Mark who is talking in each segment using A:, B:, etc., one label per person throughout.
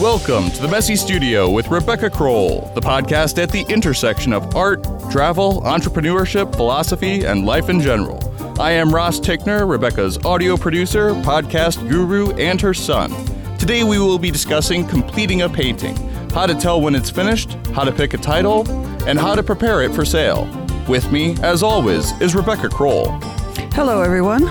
A: Welcome to the Messy Studio with Rebecca Crowell, the podcast at the intersection of art, travel, entrepreneurship, philosophy, and life in general. I am Ross Ticknor, Rebecca's audio producer, podcast guru, and her son. Today we will be discussing completing a painting, how to tell when it's finished, how to pick a title, and how to prepare it for sale. With me, as always, is Rebecca Crowell.
B: Hello, everyone.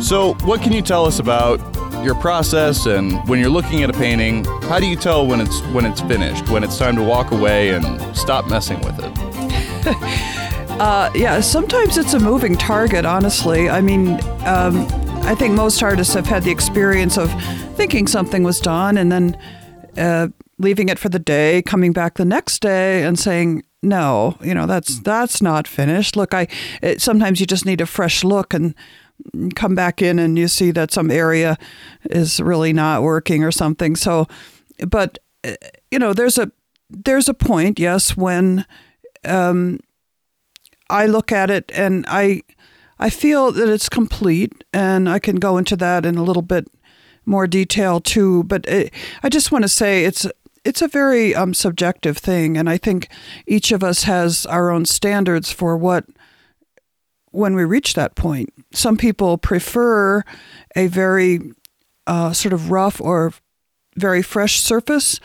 A: So, what can you tell us about your process and when you're looking at a painting, how do you tell when it's when it's finished, when it's time to walk away and stop messing with it?
B: uh, yeah, sometimes it's a moving target. Honestly, I mean, um, I think most artists have had the experience of thinking something was done and then uh, leaving it for the day, coming back the next day and saying, no, you know that's that's not finished. Look, I it, sometimes you just need a fresh look and come back in and you see that some area is really not working or something. So, but you know, there's a there's a point, yes, when um, I look at it and I I feel that it's complete, and I can go into that in a little bit more detail too. But it, I just want to say it's it's a very um, subjective thing, and I think each of us has our own standards for what when we reach that point. Some people prefer a very uh, sort of rough or very fresh surface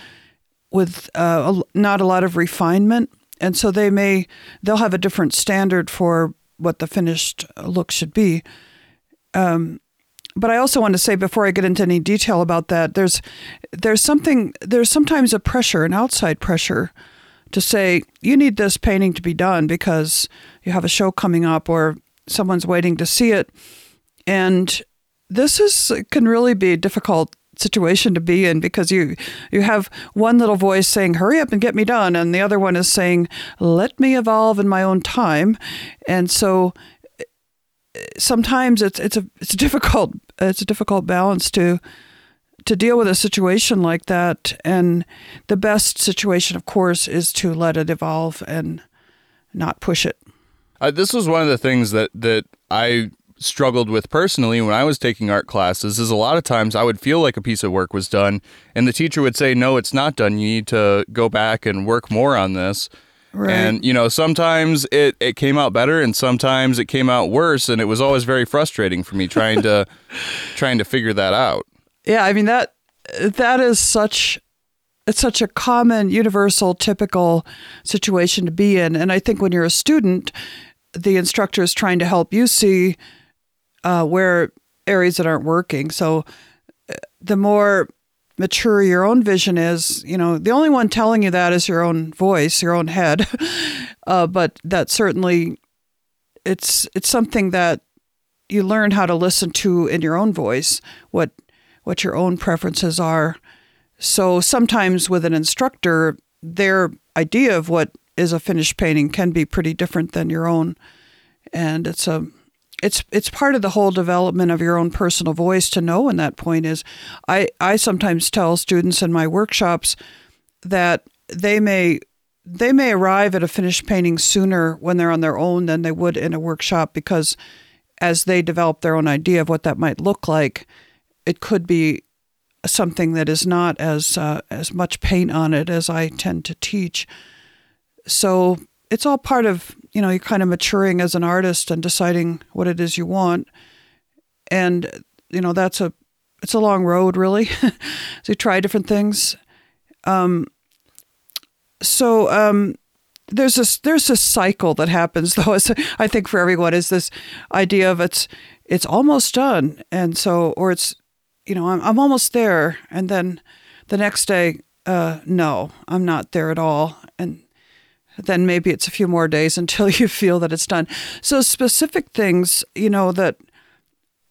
B: with uh, a, not a lot of refinement, and so they may they'll have a different standard for what the finished look should be. Um, but I also want to say before I get into any detail about that, there's there's something there's sometimes a pressure, an outside pressure to say you need this painting to be done because you have a show coming up or someone's waiting to see it. And this is can really be a difficult situation to be in because you you have one little voice saying hurry up and get me done and the other one is saying let me evolve in my own time. And so eh, sometimes it's it's a it's a difficult it's a difficult balance to to deal with a situation like that. And the best situation, of course, is to let it evolve and not push it.
A: Uh, this was one of the things that that I struggled with personally when I was taking art classes is a lot of times I would feel like a piece of work was done and the teacher would say no it's not done you need to go back and work more on this right. and you know sometimes it it came out better and sometimes it came out worse and it was always very frustrating for me trying to trying to figure that out
B: yeah, I mean that that is such it's such a common, universal, typical situation to be in. And I think when you're a student, the instructor is trying to help you see uh, where areas that aren't working. So uh, the more mature your own vision is, you know, the only one telling you that is your own voice, your own head. uh, but that certainly, it's it's something that you learn how to listen to in your own voice. What what your own preferences are. So sometimes with an instructor, their idea of what is a finished painting can be pretty different than your own. And it's a it's it's part of the whole development of your own personal voice to know when that point is. I, I sometimes tell students in my workshops that they may they may arrive at a finished painting sooner when they're on their own than they would in a workshop because as they develop their own idea of what that might look like, it could be something that is not as uh, as much paint on it as I tend to teach. So it's all part of you know you're kind of maturing as an artist and deciding what it is you want, and you know that's a it's a long road really. so you try different things. Um, so um, there's this there's this cycle that happens though. I think for everyone is this idea of it's it's almost done, and so or it's you know, I'm, I'm almost there. And then the next day, uh, no, I'm not there at all. And then maybe it's a few more days until you feel that it's done. So specific things, you know, that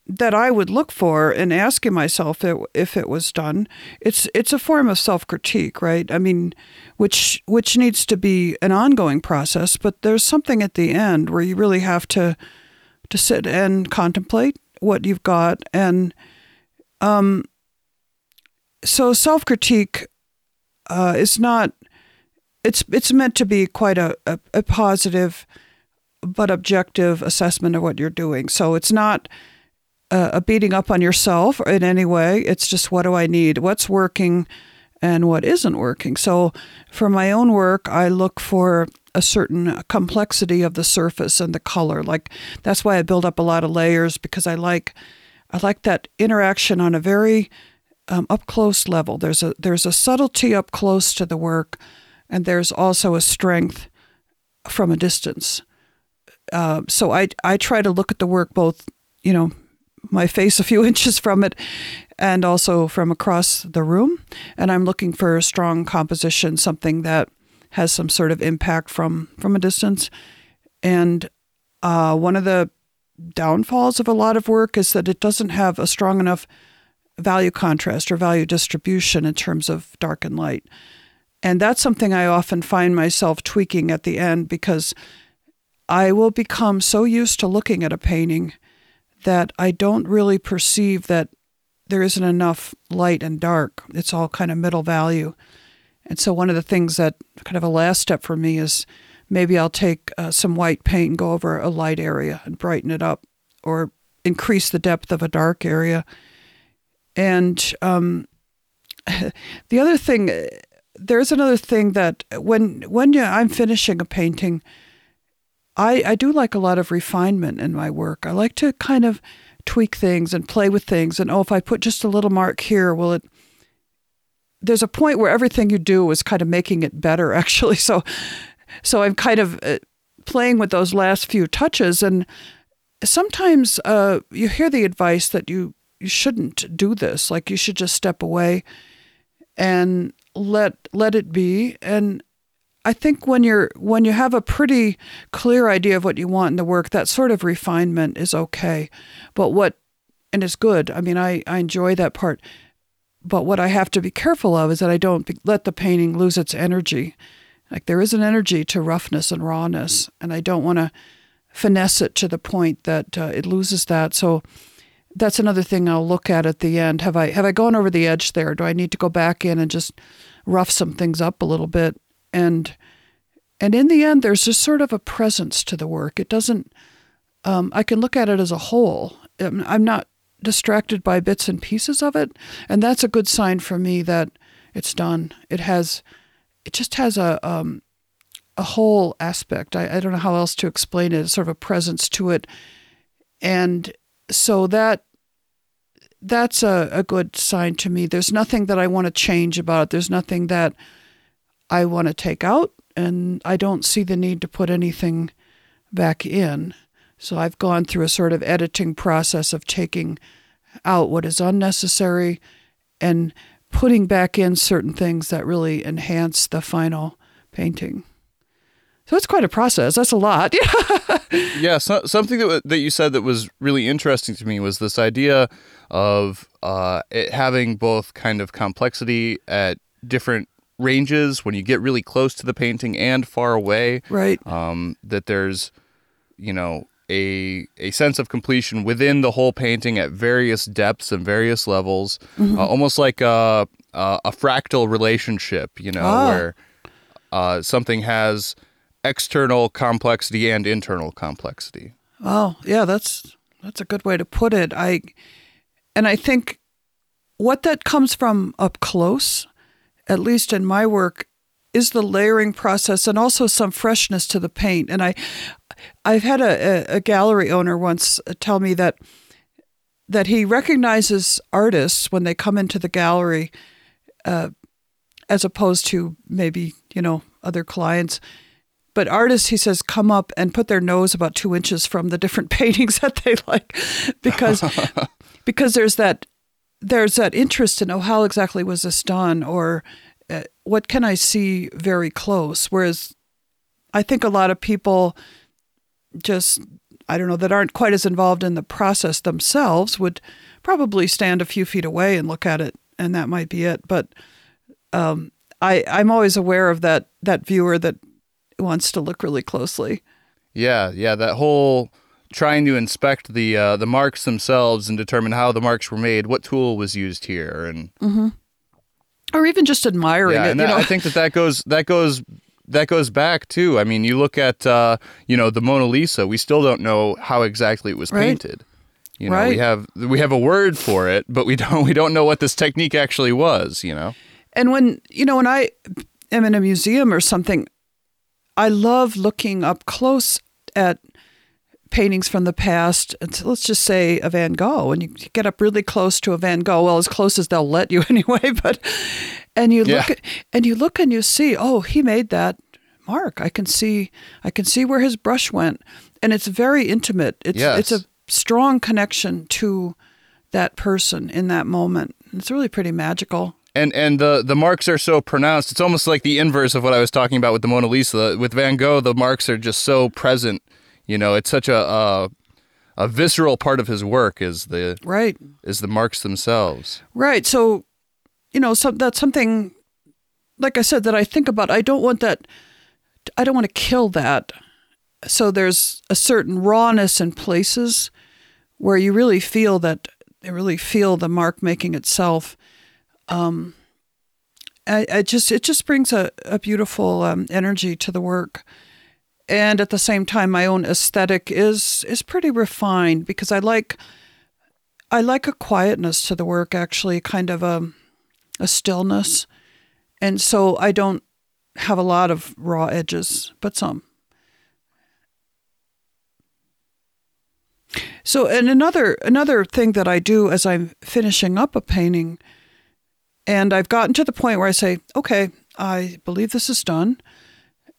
B: that I would look for in asking myself if, if it was done. It's it's a form of self critique, right? I mean, which which needs to be an ongoing process, but there's something at the end where you really have to to sit and contemplate what you've got and um, so self critique uh, is not. It's it's meant to be quite a, a, a positive, but objective assessment of what you're doing. So it's not a, a beating up on yourself in any way. It's just what do I need? What's working? and what isn't working. So for my own work, I look for a certain complexity of the surface and the color. Like that's why I build up a lot of layers because I like I like that interaction on a very um, up close level. There's a there's a subtlety up close to the work, and there's also a strength from a distance. Uh, so I I try to look at the work both, you know, my face a few inches from it, and also from across the room. And I'm looking for a strong composition, something that has some sort of impact from from a distance. And uh, one of the downfalls of a lot of work is that it doesn't have a strong enough value contrast or value distribution in terms of dark and light. And that's something I often find myself tweaking at the end because I will become so used to looking at a painting that I don't really perceive that there isn't enough light and dark. It's all kind of middle value. And so, one of the things that kind of a last step for me is maybe I'll take uh, some white paint and go over a light area and brighten it up or increase the depth of a dark area. And um, the other thing, there's another thing that when when I'm finishing a painting, I, I do like a lot of refinement in my work. I like to kind of tweak things and play with things. And oh, if I put just a little mark here, will it? There's a point where everything you do is kind of making it better, actually. So, so I'm kind of uh, playing with those last few touches. And sometimes uh, you hear the advice that you you shouldn't do this. Like you should just step away and let let it be. And I think when you're when you have a pretty clear idea of what you want in the work, that sort of refinement is okay. But what and it's good. I mean, I, I enjoy that part. But what I have to be careful of is that I don't let the painting lose its energy. Like there is an energy to roughness and rawness, and I don't want to finesse it to the point that uh, it loses that. So that's another thing I'll look at at the end. Have I have I gone over the edge there? Do I need to go back in and just rough some things up a little bit? And and in the end, there's just sort of a presence to the work. It doesn't. Um, I can look at it as a whole. I'm not distracted by bits and pieces of it, and that's a good sign for me that it's done. It has, it just has a um, a whole aspect. I, I don't know how else to explain it. It's sort of a presence to it, and so that that's a, a good sign to me. There's nothing that I want to change about it. There's nothing that I want to take out, and I don't see the need to put anything back in. So I've gone through a sort of editing process of taking out what is unnecessary and putting back in certain things that really enhance the final painting. So it's quite a process. That's a lot.
A: yeah, so, something that that you said that was really interesting to me was this idea of uh, it having both kind of complexity at different ranges when you get really close to the painting and far away.
B: Right.
A: Um, that there's, you know, a a sense of completion within the whole painting at various depths and various levels, mm-hmm. uh, almost like a, a, a fractal relationship. You know, ah. where uh, something has external complexity and internal complexity.
B: Oh, yeah, that's that's a good way to put it. I and I think what that comes from up close, at least in my work, is the layering process and also some freshness to the paint. And I I've had a, a gallery owner once tell me that that he recognizes artists when they come into the gallery, uh, as opposed to maybe you know other clients. But artists, he says, come up and put their nose about two inches from the different paintings that they like, because because there's that there's that interest in oh how exactly was this done or uh, what can I see very close. Whereas I think a lot of people just I don't know that aren't quite as involved in the process themselves would probably stand a few feet away and look at it, and that might be it. But um, I I'm always aware of that that viewer that wants to look really closely.
A: Yeah, yeah, that whole trying to inspect the uh, the marks themselves and determine how the marks were made, what tool was used here, and
B: mm-hmm. or even just admiring
A: yeah,
B: it.
A: And that, I think that that goes that goes that goes back too. I mean, you look at uh, you know the Mona Lisa. We still don't know how exactly it was right. painted. You know,
B: right.
A: we have we have a word for it, but we don't we don't know what this technique actually was. You know.
B: And when, you know, when I am in a museum or something, I love looking up close at paintings from the past. Uh, let's just say a Van Gogh, and you get up really close to a Van Gogh, well, as close as they'll let you anyway. But and you
A: Yeah.
B: look and you look and you see, oh, he made that mark. I can see, I can see where his brush went, and it's very intimate. It's it's a strong connection to that person in that moment. It's really pretty magical.
A: and and the the marks are so pronounced. It's almost like the inverse of what I was talking about with the Mona Lisa. With Van Gogh, the marks are just so present. You know, it's such a a, a visceral part of his work is the
B: Right.
A: is the marks themselves.
B: Right. So, you know, so that's something, like I said, that I think about. I don't want that. I don't want to kill that. So there's a certain rawness in places where you really feel that you really feel the mark making itself. Um, I, I just it just brings a, a beautiful um, energy to the work, and at the same time, my own aesthetic is is pretty refined because I like I like a quietness to the work, actually, kind of a, a stillness. And so I don't have a lot of raw edges, but some. So, and another another thing that I do as I'm finishing up a painting, and I've gotten to the point where I say, okay, I believe this is done,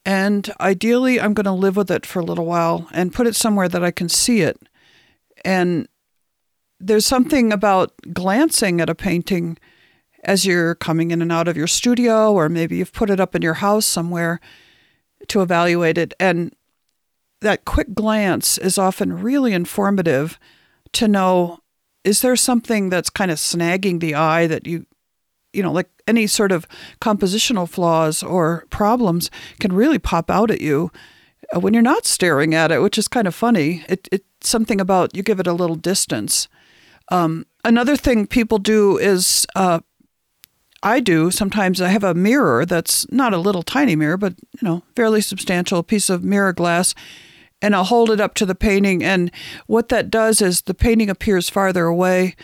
B: and ideally I'm going to live with it for a little while and put it somewhere that I can see it, and there's something about glancing at a painting as you're coming in and out of your studio, or maybe you've put it up in your house somewhere to evaluate it. And that quick glance is often really informative to know is there something that's kind of snagging the eye that you, you know, like any sort of compositional flaws or problems can really pop out at you uh, when you're not staring at it, which is kind of funny. It, it's something about you give it a little distance. Um, another thing people do is uh, I do sometimes. I have a mirror that's not a little tiny mirror, but you know, fairly substantial piece of mirror glass, and I'll hold it up to the painting. And what that does is the painting appears farther away,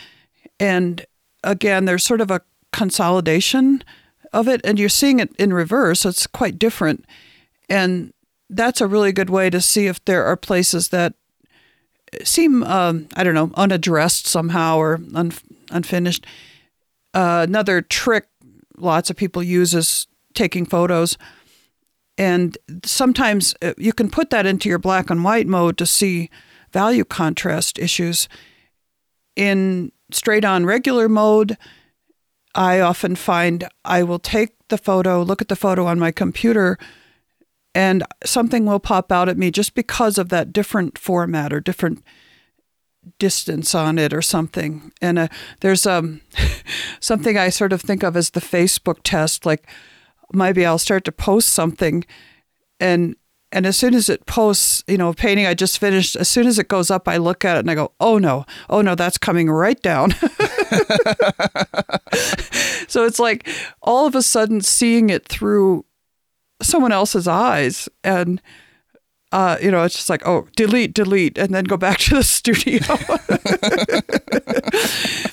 B: and again, there's sort of a consolidation of it, and you're seeing it in reverse. So it's quite different, and that's a really good way to see if there are places that seem um, I don't know unaddressed somehow or un- unfinished. Uh, another trick lots of people use is taking photos, and sometimes uh, you can put that into your black and white mode to see value contrast issues. In straight on regular mode, I often find I will take the photo, look at the photo on my computer, and something will pop out at me just because of that different format or different distance on it or something. And uh, there's um, something I sort of think of as the Facebook test. Like maybe I'll start to post something, and and as soon as it posts, you know, a painting I just finished. As soon as it goes up, I look at it and I go, "Oh no, oh no, that's coming right down." so it's like all of a sudden seeing it through someone else's eyes and uh, you know, it's just like, oh, delete, delete, and then go back to the studio.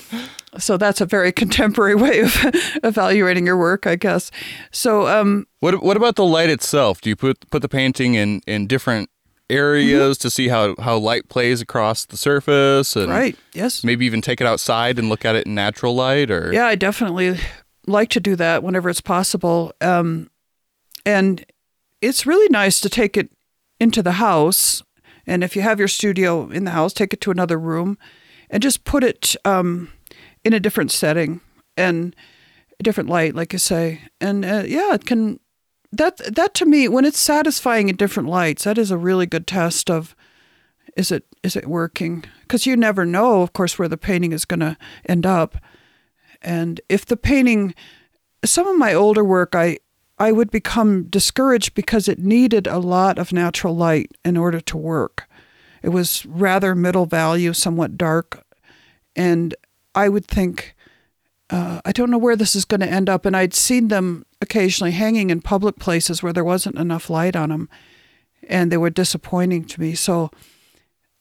B: so that's a very contemporary way of evaluating your work, I guess. So, um,
A: What what about the light itself? Do you put put the painting in in different areas to see how how light plays across the surface and
B: right, yes.
A: maybe even take it outside and look at it in natural light or
B: Yeah, I definitely like to do that whenever it's possible. Um, and it's really nice to take it into the house. And if you have your studio in the house, take it to another room and just put it um, in a different setting and a different light, like you say. And uh, yeah, it can. That that to me, when it's satisfying in different lights, that is a really good test of is it is it working? Because you never know, of course, where the painting is going to end up. And if the painting, some of my older work, I I would become discouraged because it needed a lot of natural light in order to work. It was rather middle value, somewhat dark, and I would think, uh, I don't know where this is going to end up. And I'd seen them occasionally hanging in public places where there wasn't enough light on them, and they were disappointing to me. So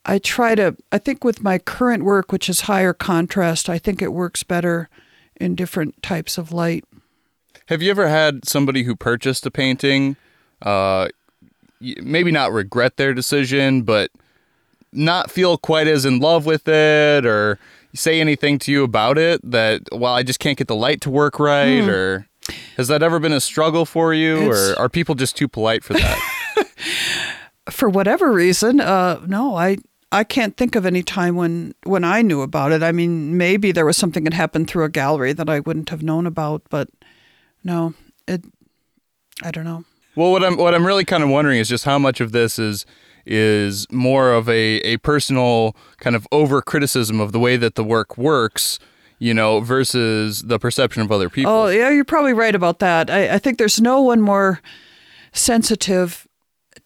B: I try to, I think with my current work, which is higher contrast, I think it works better in different types of light.
A: Have you ever had somebody who purchased a painting, uh, maybe not regret their decision, but not feel quite as in love with it, or say anything to you about it that, well, I just can't get the light to work right, or has that ever been a struggle for you.
B: It's-
A: or are people just too polite for that?
B: For whatever reason, uh, no, I I can't think of any time when when I knew about it. I mean, maybe there was something that happened through a gallery that I wouldn't have known about, but no, it. I don't know.
A: Well, what I'm what I'm really kind of wondering is just how much of this is is more of a a personal kind of over criticism of the way that the work works, you know, versus the perception of other people.
B: Oh, yeah, you're probably right about that. I, I think there's no one more sensitive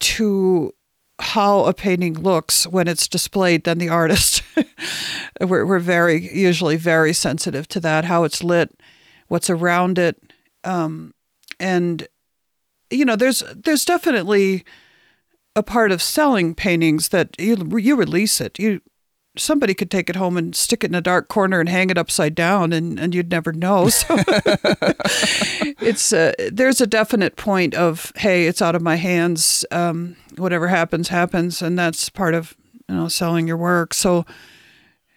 B: to how a painting looks when it's displayed than the artist. we're, we're very, usually very sensitive to that, how it's lit, what's around it. Um, and, you know, there's, there's definitely a part of selling paintings that you, you release it. You, somebody could take it home and stick it in a dark corner and hang it upside down and, and you'd never know. So it's uh, there's a definite point of hey, it's out of my hands. Um, whatever happens, happens, and that's part of you know selling your work. So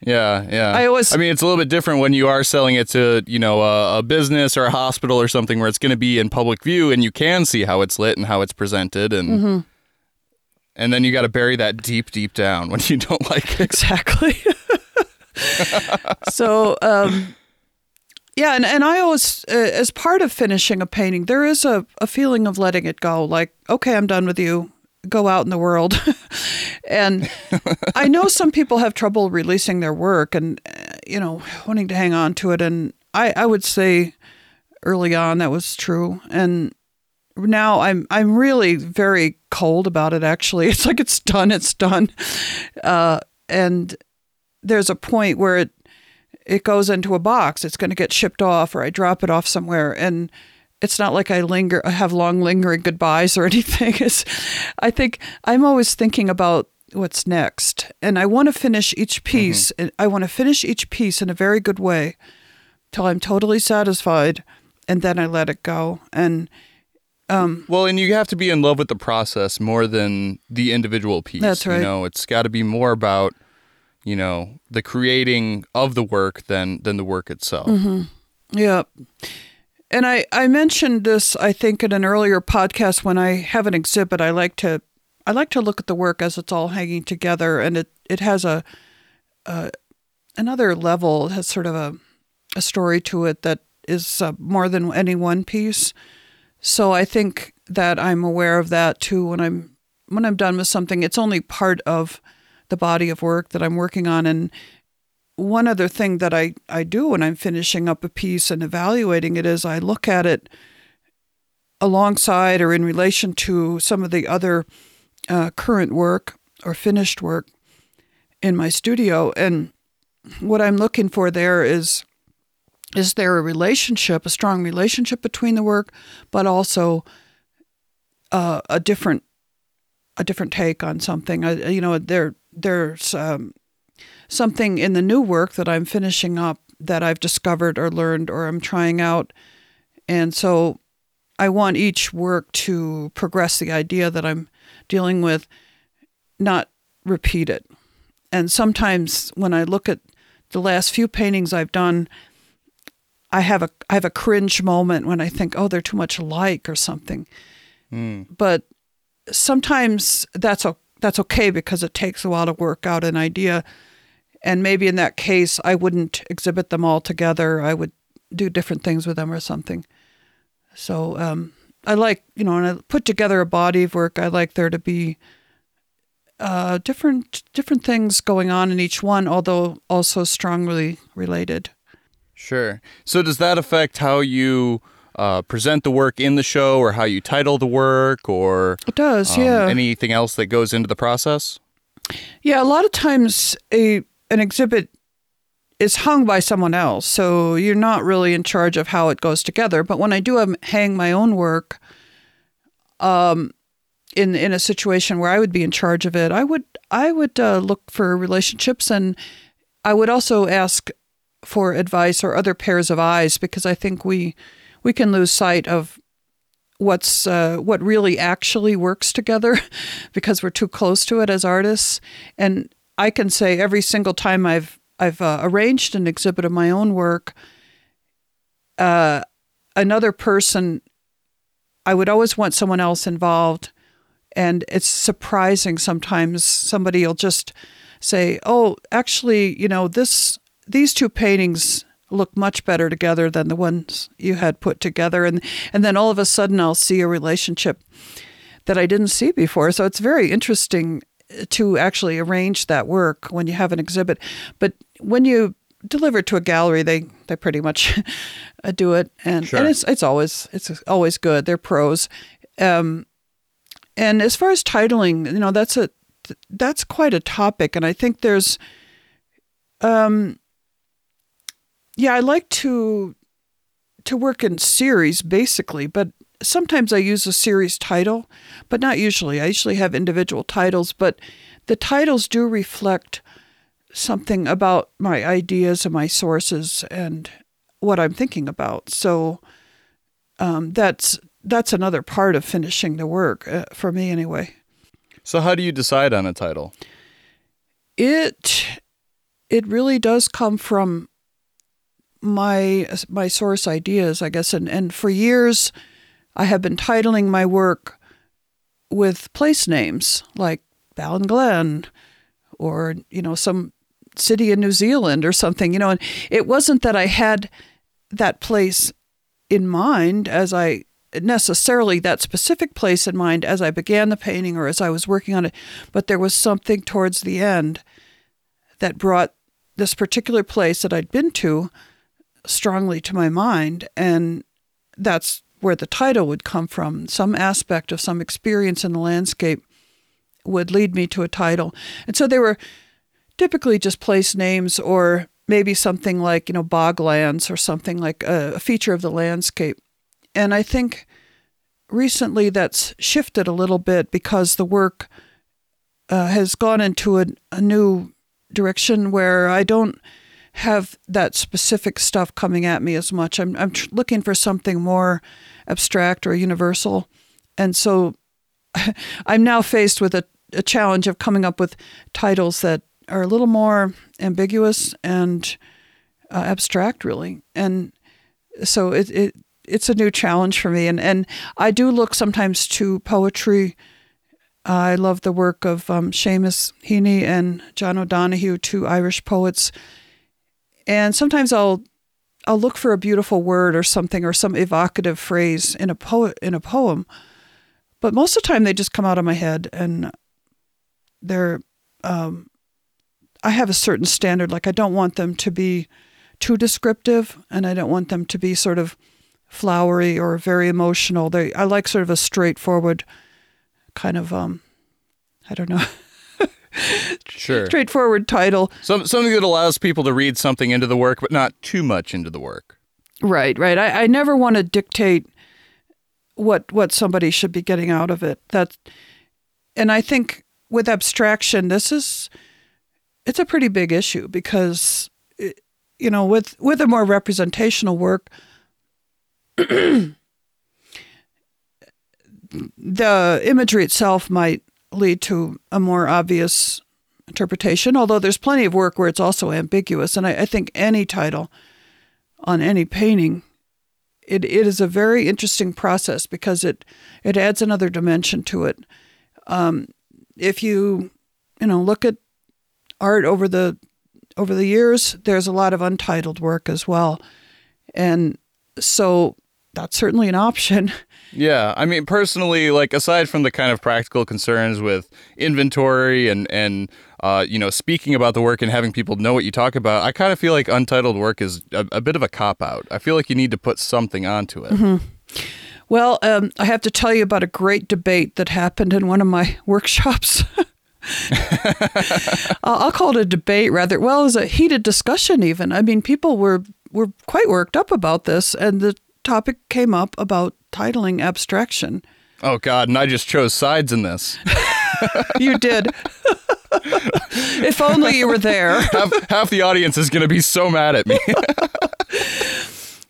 A: Yeah, yeah.
B: I always-
A: I mean, it's a little bit different when you are selling it to, you know, a, a business or a hospital or something where it's going to be in public view and you can see how it's lit and how it's presented and
B: Mm-hmm.
A: And then you got to bury that deep deep down when you don't like it.
B: exactly. so um, yeah, and, and I always, uh, as part of finishing a painting, there is a, a feeling of letting it go. Like, okay, I'm done with you. Go out in the world. and I know some people have trouble releasing their work and, uh, you know, wanting to hang on to it. And I, I would say early on that was true. And now I'm I'm really very cold about it. Actually, it's like it's done. It's done. Uh, and there's a point where it it goes into a box. It's going to get shipped off, or I drop it off somewhere, and it's not like I linger. I have long lingering goodbyes or anything. It's, I think I'm always thinking about what's next, and I want to finish each piece. And I want to finish each piece in a very good way, till I'm totally satisfied, and then I let it go. And
A: Well, and you have to be in love with the process more than the individual piece.
B: That's right.
A: You know, it's got to be more about, you know, the creating of the work than than the work itself.
B: Mm-hmm. Yeah. And I, I mentioned this I think in an earlier podcast when I have an exhibit I like to I like to look at the work as it's all hanging together and it, it has a, a another level it has sort of a a story to it that is uh, more than any one piece. So I think that I'm aware of that too when I'm when I'm done with something it's only part of the body of work that I'm working on and one other thing that I, I do when I'm finishing up a piece and evaluating it is I look at it alongside or in relation to some of the other uh, current work or finished work in my studio. And what I'm looking for there is is there a relationship, a strong relationship between the work, but also uh, a different a different take on something. I, you know, there there's um, something in the new work that I'm finishing up that I've discovered or learned or I'm trying out. And so I want each work to progress the idea that I'm dealing with, not repeat it. And sometimes when I look at the last few paintings I've done, I have a I have a cringe moment when I think, oh, they're too much alike or something. But sometimes that's o- that's okay because it takes a while to work out an idea. And maybe in that case, I wouldn't exhibit them all together. I would do different things with them or something. So um, I like, you know, when I put together a body of work, I like there to be uh, different different things going on in each one, although also strongly related.
A: Sure. So does that affect how you uh, present the work in the show, or how you title the work, or
B: It does,
A: um,
B: yeah.
A: anything else that goes into the process?
B: Yeah, a lot of times a an exhibit is hung by someone else, so you're not really in charge of how it goes together. But when I do hang my own work, um, in in a situation where I would be in charge of it, I would I would uh, look for relationships, and I would also ask for advice or other pairs of eyes because I think we we can lose sight of what's uh, what really actually works together because we're too close to it as artists. And I can say every single time I've I've uh, arranged an exhibit of my own work, uh, another person, I would always want someone else involved. And it's surprising sometimes somebody will just say, "Oh, actually, you know, this these two paintings look much better together than the ones you had put together." And and then all of a sudden, I'll see a relationship that I didn't see before. So it's very interesting to actually arrange that work when you have an exhibit. But when you deliver it to a gallery, they they pretty much do it, and
A: Sure.
B: and it's it's always it's always good. They're pros. Um, and as far as titling, you know, that's a that's quite a topic, and I think there's, um, yeah, I like to to work in series basically, but sometimes I use a series title, but not usually. I usually have individual titles, but the titles do reflect something about my ideas and my sources and what I'm thinking about. So um, that's that's another part of finishing the work uh, for me, anyway.
A: So how do you decide on a title?
B: It it really does come from my my source ideas, I guess, and and for years I have been titling my work with place names like Ballinglen or you know some city in New Zealand or something, you know, and it wasn't that I had that place in mind as I necessarily that specific place in mind as I began the painting or as I was working on it, but there was something towards the end that brought this particular place that I'd been to strongly to my mind. And that's where the title would come from. Some aspect of some experience in the landscape would lead me to a title. And so they were typically just place names or maybe something like, you know, boglands or something like a, a feature of the landscape. And I think recently that's shifted a little bit because the work uh, has gone into a, a new direction where I don't have that specific stuff coming at me as much. I'm, I'm tr- looking for something more abstract or universal. And so I'm now faced with a, a challenge of coming up with titles that are a little more ambiguous and uh, abstract, really. And so it, it it's a new challenge for me. And, and I do look sometimes to poetry. I love the work of um, Seamus Heaney and John O'Donohue, two Irish poets. And sometimes I'll I'll look for a beautiful word or something or some evocative phrase in a poet in a poem. But most of the time they just come out of my head and they're um, I have a certain standard. Like I don't want them to be too descriptive and I don't want them to be sort of flowery or very emotional. They I like sort of a straightforward kind of um I don't know
A: Sure.
B: straightforward title.
A: Some, something that allows people to read something into the work, but not too much into the work.
B: Right, right. I, I never want to dictate what what somebody should be getting out of it. That, and I think with abstraction, this is it's a pretty big issue because it- you know with with a more representational work, the imagery itself might lead to a more obvious interpretation. Although there's plenty of work where it's also ambiguous, and I, I think any title on any painting, it, it is a very interesting process because it it adds another dimension to it. Um, if you you know look at art over the over the years, there's a lot of untitled work as well, and so that's certainly an option.
A: Yeah, I mean, personally, like aside from the kind of practical concerns with inventory and and uh, you know speaking about the work and having people know what you talk about, I kind of feel like untitled work is a, a bit of a cop out. I feel like you need to put something onto it.
B: Well, um, I have to tell you about a great debate that happened in one of my workshops. I'll I'll call it a debate rather. Well, it was a heated discussion. Even I mean, people were were quite worked up about this, and the topic came up about titling abstraction.
A: Oh God, and I just chose sides in this.
B: You did. if only you were there.
A: half, half the audience is going to be so mad at me.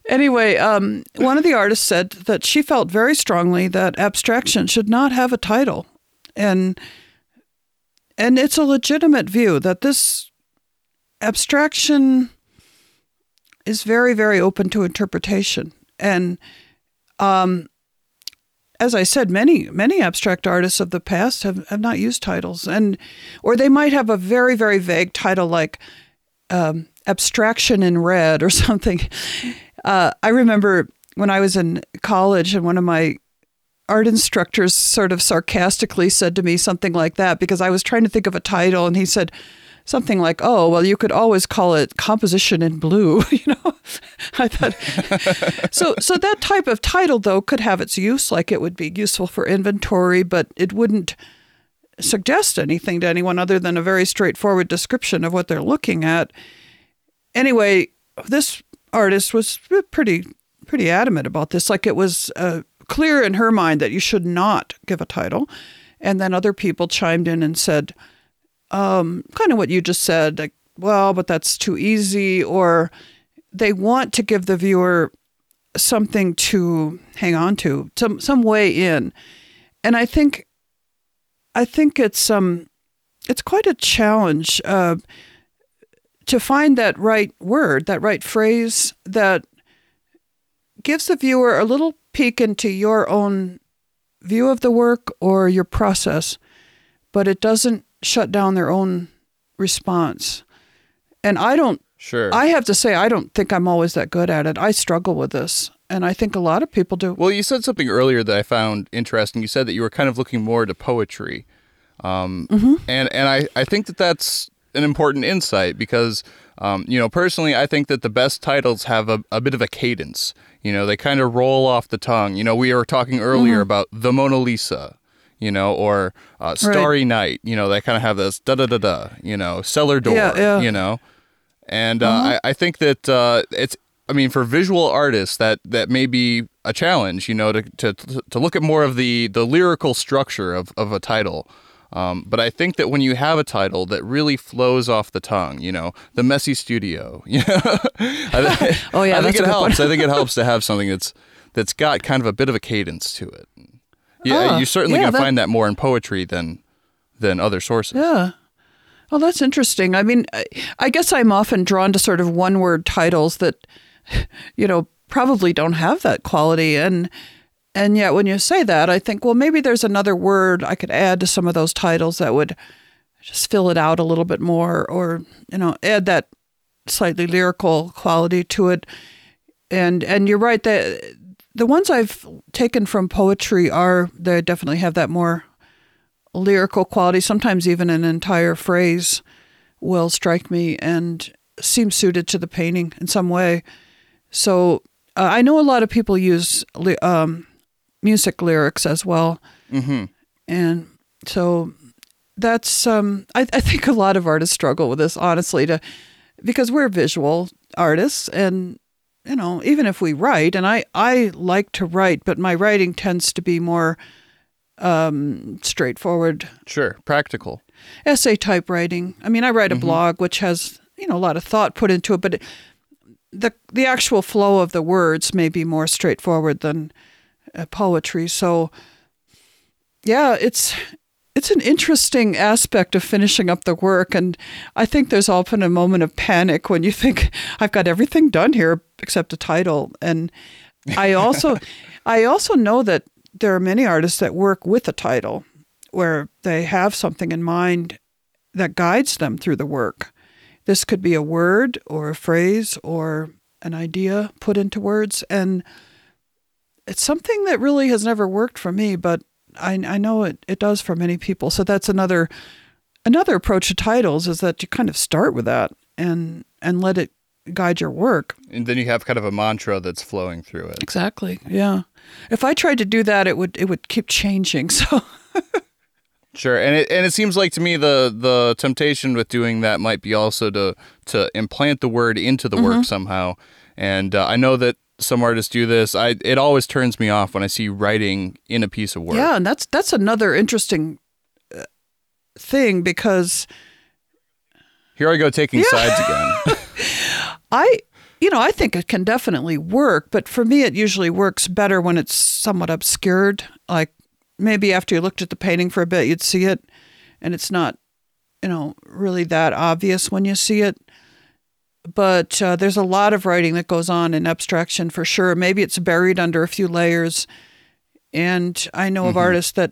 B: Anyway, um, one of the artists said that she felt very strongly that abstraction should not have a title, and and it's a legitimate view that this abstraction is very very open to interpretation and um, as I said, many many abstract artists of the past have, have not used titles, and or they might have a very very vague title like um, abstraction in red or something. Uh, I remember when I was in college, and one of my art instructors sort of sarcastically said to me something like that because I was trying to think of a title, and he said something like, "Oh, well, you could always call it composition in blue." you know, I thought so. So that type of title, though, could have its use. Like it would be useful for inventory, but it wouldn't suggest anything to anyone other than a very straightforward description of what they're looking at. Anyway, this artist was pretty pretty adamant about this. Like it was uh, clear in her mind that you should not give a title, and then other people chimed in and said um, kind of what you just said, like, well, but that's too easy, or they want to give the viewer something to hang on to, some some way in, and I think, I think it's um, it's quite a challenge uh, to find that right word, that right phrase that gives the viewer a little peek into your own view of the work or your process, but it doesn't shut down their own response. And I don't,
A: sure.
B: I have to say, I don't think I'm always that good at it. I struggle with this. And I think a lot of people do.
A: Well, you said something earlier that I found interesting. You said that you were kind of looking more to poetry. Um, mm-hmm. And, and I, I think that that's an important insight because, um, you know, personally, I think that the best titles have a, a bit of a cadence. You know, they kind of roll off the tongue. You know, we were talking earlier mm-hmm. about the Mona Lisa you know, or uh, Starry right. Night, you know, they kind of have this da da da da, you know, cellar door, yeah, yeah. you know, and uh, uh-huh. I, I, think that uh, it's, I mean, for visual artists, that that may be a challenge, you know, to to to look at more of the the lyrical structure of of a title. Um, but I think that when you have a title that really flows off the tongue, you know, the messy studio, you know, I,
B: oh yeah,
A: I think it helps. I think it helps to have something that's that's got kind of a bit of a cadence to it. Yeah, ah, oh, you're certainly yeah, going to find that more in poetry than than other sources.
B: Yeah. Well, that's interesting. I mean, I guess I'm often drawn to sort of one word titles that, you know, probably don't have that quality. And and yet when you say that, I think, well, maybe there's another word I could add to some of those titles that would just fill it out a little bit more or, you know, add that slightly lyrical quality to it. And and you're right that the ones I've taken from poetry are they definitely have that more lyrical quality. Sometimes even an entire phrase will strike me and seem suited to the painting in some way. So uh, I know a lot of people use um, music lyrics as well,
A: mm-hmm.
B: and so that's um, I, I think a lot of artists struggle with this honestly to because we're visual artists and you know, even if we write, and I, I like to write, but my writing tends to be more um, straightforward.
A: Sure, practical.
B: Essay type writing. I mean, I write a mm-hmm. blog which has, you know, a lot of thought put into it, but it, the the actual flow of the words may be more straightforward than uh, poetry. So, yeah, it's it's an interesting aspect of finishing up the work. And I think there's often a moment of panic when you think, I've got everything done here except a title. And I also, I also know that there are many artists that work with a title where they have something in mind that guides them through the work. This could be a word or a phrase or an idea put into words. And it's something that really has never worked for me, but I, I know it, it does for many people. So that's another another approach to titles is that you kind of start with that and and let it guide your work.
A: And then you have kind of a mantra that's flowing through it.
B: Exactly. Yeah. If I tried to do that, it would it would keep changing. So.
A: Sure, and it and it seems like to me the the temptation with doing that might be also to to implant the word into the mm-hmm. work somehow. And uh, I know that some artists do this. I it always turns me off when I see writing in a piece of work.
B: Yeah, and that's that's another interesting uh, thing because
A: here I go taking yeah. sides again.
B: I you know, I think it can definitely work, but for me, it usually works better when it's somewhat obscured. Like maybe after you looked at the painting for a bit, you'd see it, and it's not, you know, really that obvious when you see it. But uh, there's a lot of writing that goes on in abstraction for sure. Maybe it's buried under a few layers. And I know mm-hmm. of artists that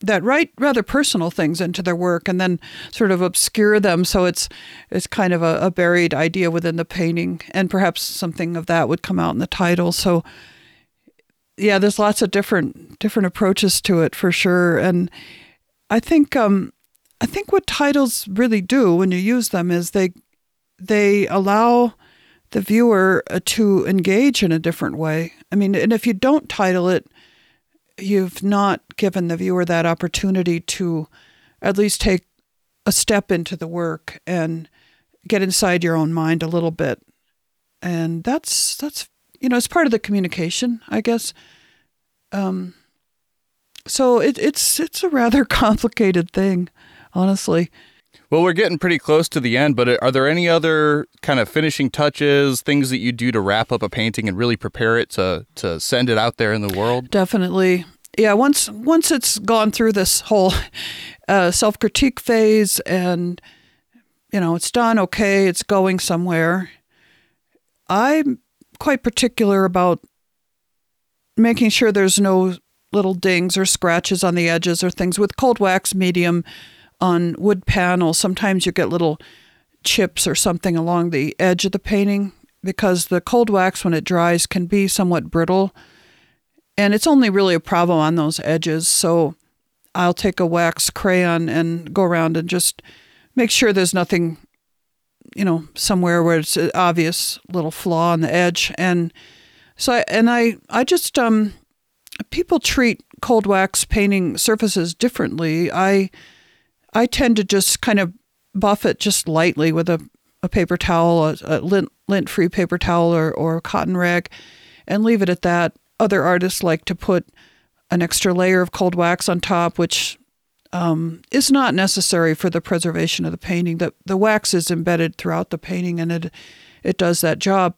B: that write rather personal things into their work and then sort of obscure them so it's it's kind of a, a, buried idea within the painting and perhaps something of that would come out in the title so yeah there's lots of different different approaches to it for sure and i think um i think what titles really do when you use them is they they allow the viewer uh, to engage in a different way i mean and if you don't title it you've not given the viewer that opportunity to at least take a step into the work and get inside your own mind a little bit. And that's that's you know, it's part of the communication, I guess. Um, so it, it's it's a rather complicated thing, honestly.
A: Well, we're getting pretty close to the end, but are there any other kind of finishing touches, things that you do to wrap up a painting and really prepare it to to send it out there in the world?
B: Definitely. Yeah, once once it's gone through this whole uh, self-critique phase and you know, it's done, okay, it's going somewhere. I'm quite particular about making sure there's no little dings or scratches on the edges or things with cold wax medium on wood panels, sometimes you get little chips or something along the edge of the painting because the cold wax, when it dries, can be somewhat brittle. And it's only really a problem on those edges. So I'll take a wax crayon and go around and just make sure there's nothing, you know, somewhere where it's an obvious little flaw on the edge. And so, I, and I, I just, um, people treat cold wax painting surfaces differently. I, I tend to just kind of buff it just lightly with a, a paper towel, a, a lint, lint free paper towel or, or a cotton rag, and leave it at that. Other artists like to put an extra layer of cold wax on top, which um, is not necessary for the preservation of the painting. The, the wax is embedded throughout the painting and it, it does that job.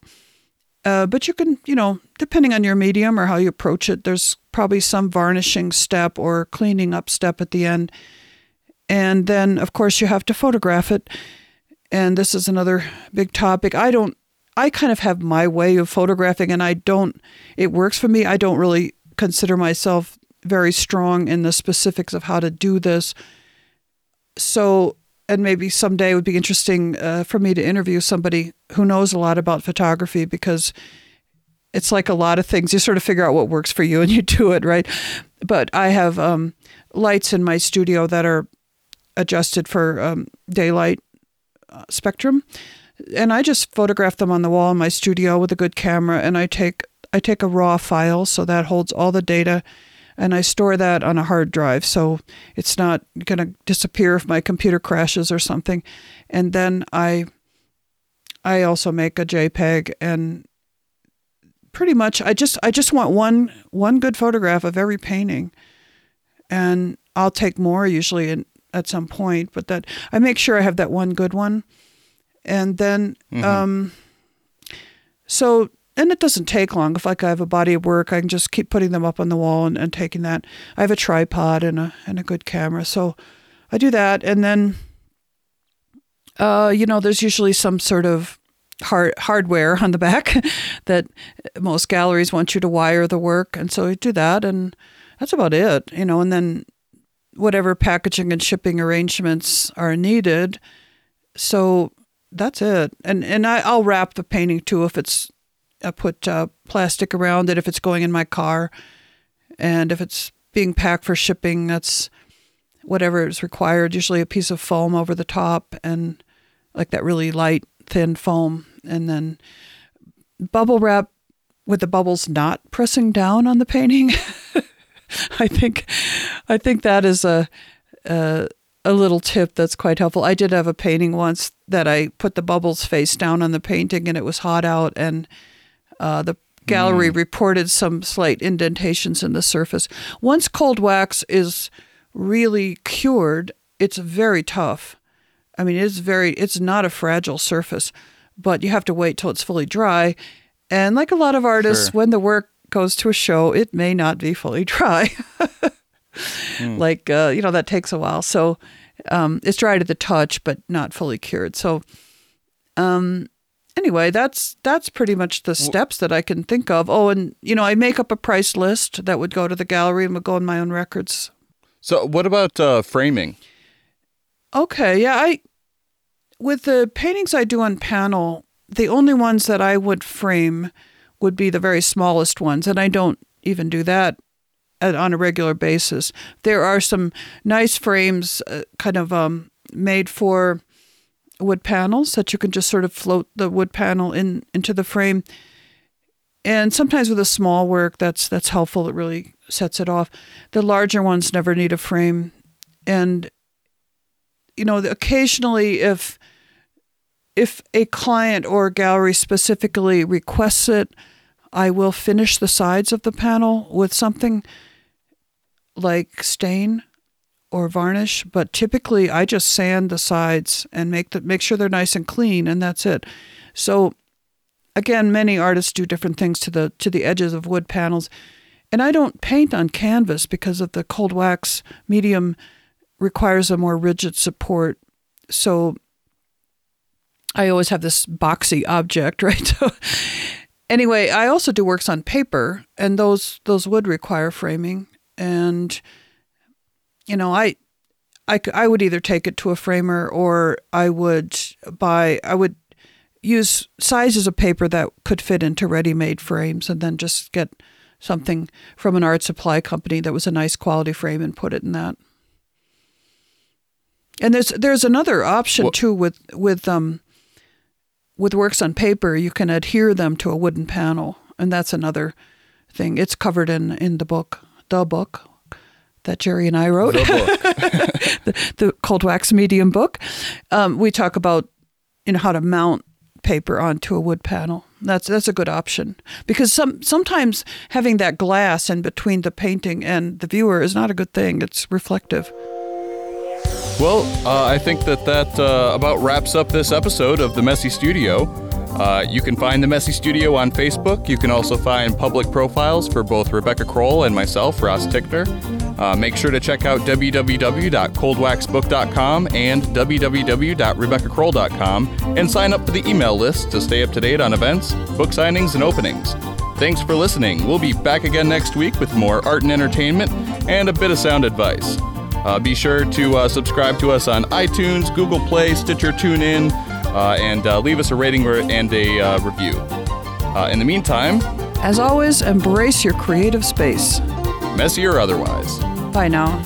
B: Uh, but you can, you know, depending on your medium or how you approach it, there's probably some varnishing step or cleaning up step at the end and then, of course, you have to photograph it. And this is another big topic. I don't, I kind of have my way of photographing, and I don't, it works for me. I don't really consider myself very strong in the specifics of how to do this. So, and maybe someday it would be interesting uh, for me to interview somebody who knows a lot about photography because it's like a lot of things. You sort of figure out what works for you and you do it, right? But I have um, lights in my studio that are adjusted for um, daylight uh, spectrum, and I just photograph them on the wall in my studio with a good camera, and I take I take a raw file so that holds all the data, and I store that on a hard drive so it's not going to disappear if my computer crashes or something, and then I I also make a JPEG and pretty much I just I just want one one good photograph of every painting. And I'll take more usually and at some point, but that I make sure I have that one good one, and then mm-hmm. um, so and it doesn't take long. If like I have a body of work, I can just keep putting them up on the wall and, and taking that. I have a tripod and a and a good camera, so I do that, and then uh, you know, there's usually some sort of hard hardware on the back that most galleries want you to wire the work, and so I do that, and that's about it, you know, and then whatever packaging and shipping arrangements are needed. So that's it. And and I, I'll wrap the painting too if it's I put uh, plastic around it if it's going in my car, and if it's being packed for shipping, that's whatever is required. Usually a piece of foam over the top and like that really light thin foam, and then bubble wrap with the bubbles not pressing down on the painting. I think, I think that is a, a a little tip that's quite helpful. I did have a painting once that I put the bubbles face down on the painting, and it was hot out, and uh, the gallery mm. reported some slight indentations in the surface. Once cold wax is really cured, it's very tough. I mean, it's very, it's not a fragile surface, but you have to wait till it's fully dry. And like a lot of artists,
A: Sure.
B: when the work goes to a show, it may not be fully dry. Like, uh, you know, that takes a while. So um, it's dry to the touch, but not fully cured. So um, anyway, that's that's pretty much the steps that I can think of. Oh, and you know, I make up a price list that would go to the gallery and would go in my own records.
A: So, what about uh, framing?
B: Okay, yeah, I with the paintings I do on panel, the only ones that I would frame would be the very smallest ones, and I don't even do that at, on a regular basis. There are some nice frames, uh, kind of um, made for wood panels that you can just sort of float the wood panel in into the frame. And sometimes with a small work, that's that's helpful. It really sets it off. The larger ones never need a frame, and you know, occasionally if if a client or gallery specifically requests it, I will finish the sides of the panel with something like stain or varnish, but typically I just sand the sides and make the make sure they're nice and clean and that's it. So again, many artists do different things to the to the edges of wood panels. And I don't paint on canvas because of the cold wax medium requires a more rigid support. So I always have this boxy object, right? So anyway, I also do works on paper and those those would require framing and you know, I, I I would either take it to a framer or I would buy I would use sizes of paper that could fit into ready-made frames and then just get something from an art supply company that was a nice quality frame and put it in that. And there's there's another option
A: Well-
B: too with with um with works on paper you can adhere them to a wooden panel and that's another thing. It's covered in in the book, the book that Jerry and I wrote
A: The
B: the, the cold wax medium book. Um, we talk about you know how to mount paper onto a wood panel. That's that's a good option because some sometimes having that glass in between the painting and the viewer is not a good thing. It's reflective.
A: Well, uh, I think that that uh, about wraps up this episode of The Messy Studio. Uh, you can find The Messy Studio on Facebook. You can also find public profiles for both Rebecca Crowell and myself, Ross Ticknor. Uh, make sure to check out www.coldwaxbook.com and www.rebeccacrowell.com and sign up for the email list to stay up to date on events, book signings, and openings. Thanks for listening. We'll be back again next week with more art and entertainment and a bit of sound advice. Uh, be sure to uh, subscribe to us on iTunes, Google Play, Stitcher, TuneIn, uh, and uh, leave us a rating and a uh, review. Uh, in the meantime,
B: As always, embrace your creative space.
A: messy or otherwise.
B: Bye now.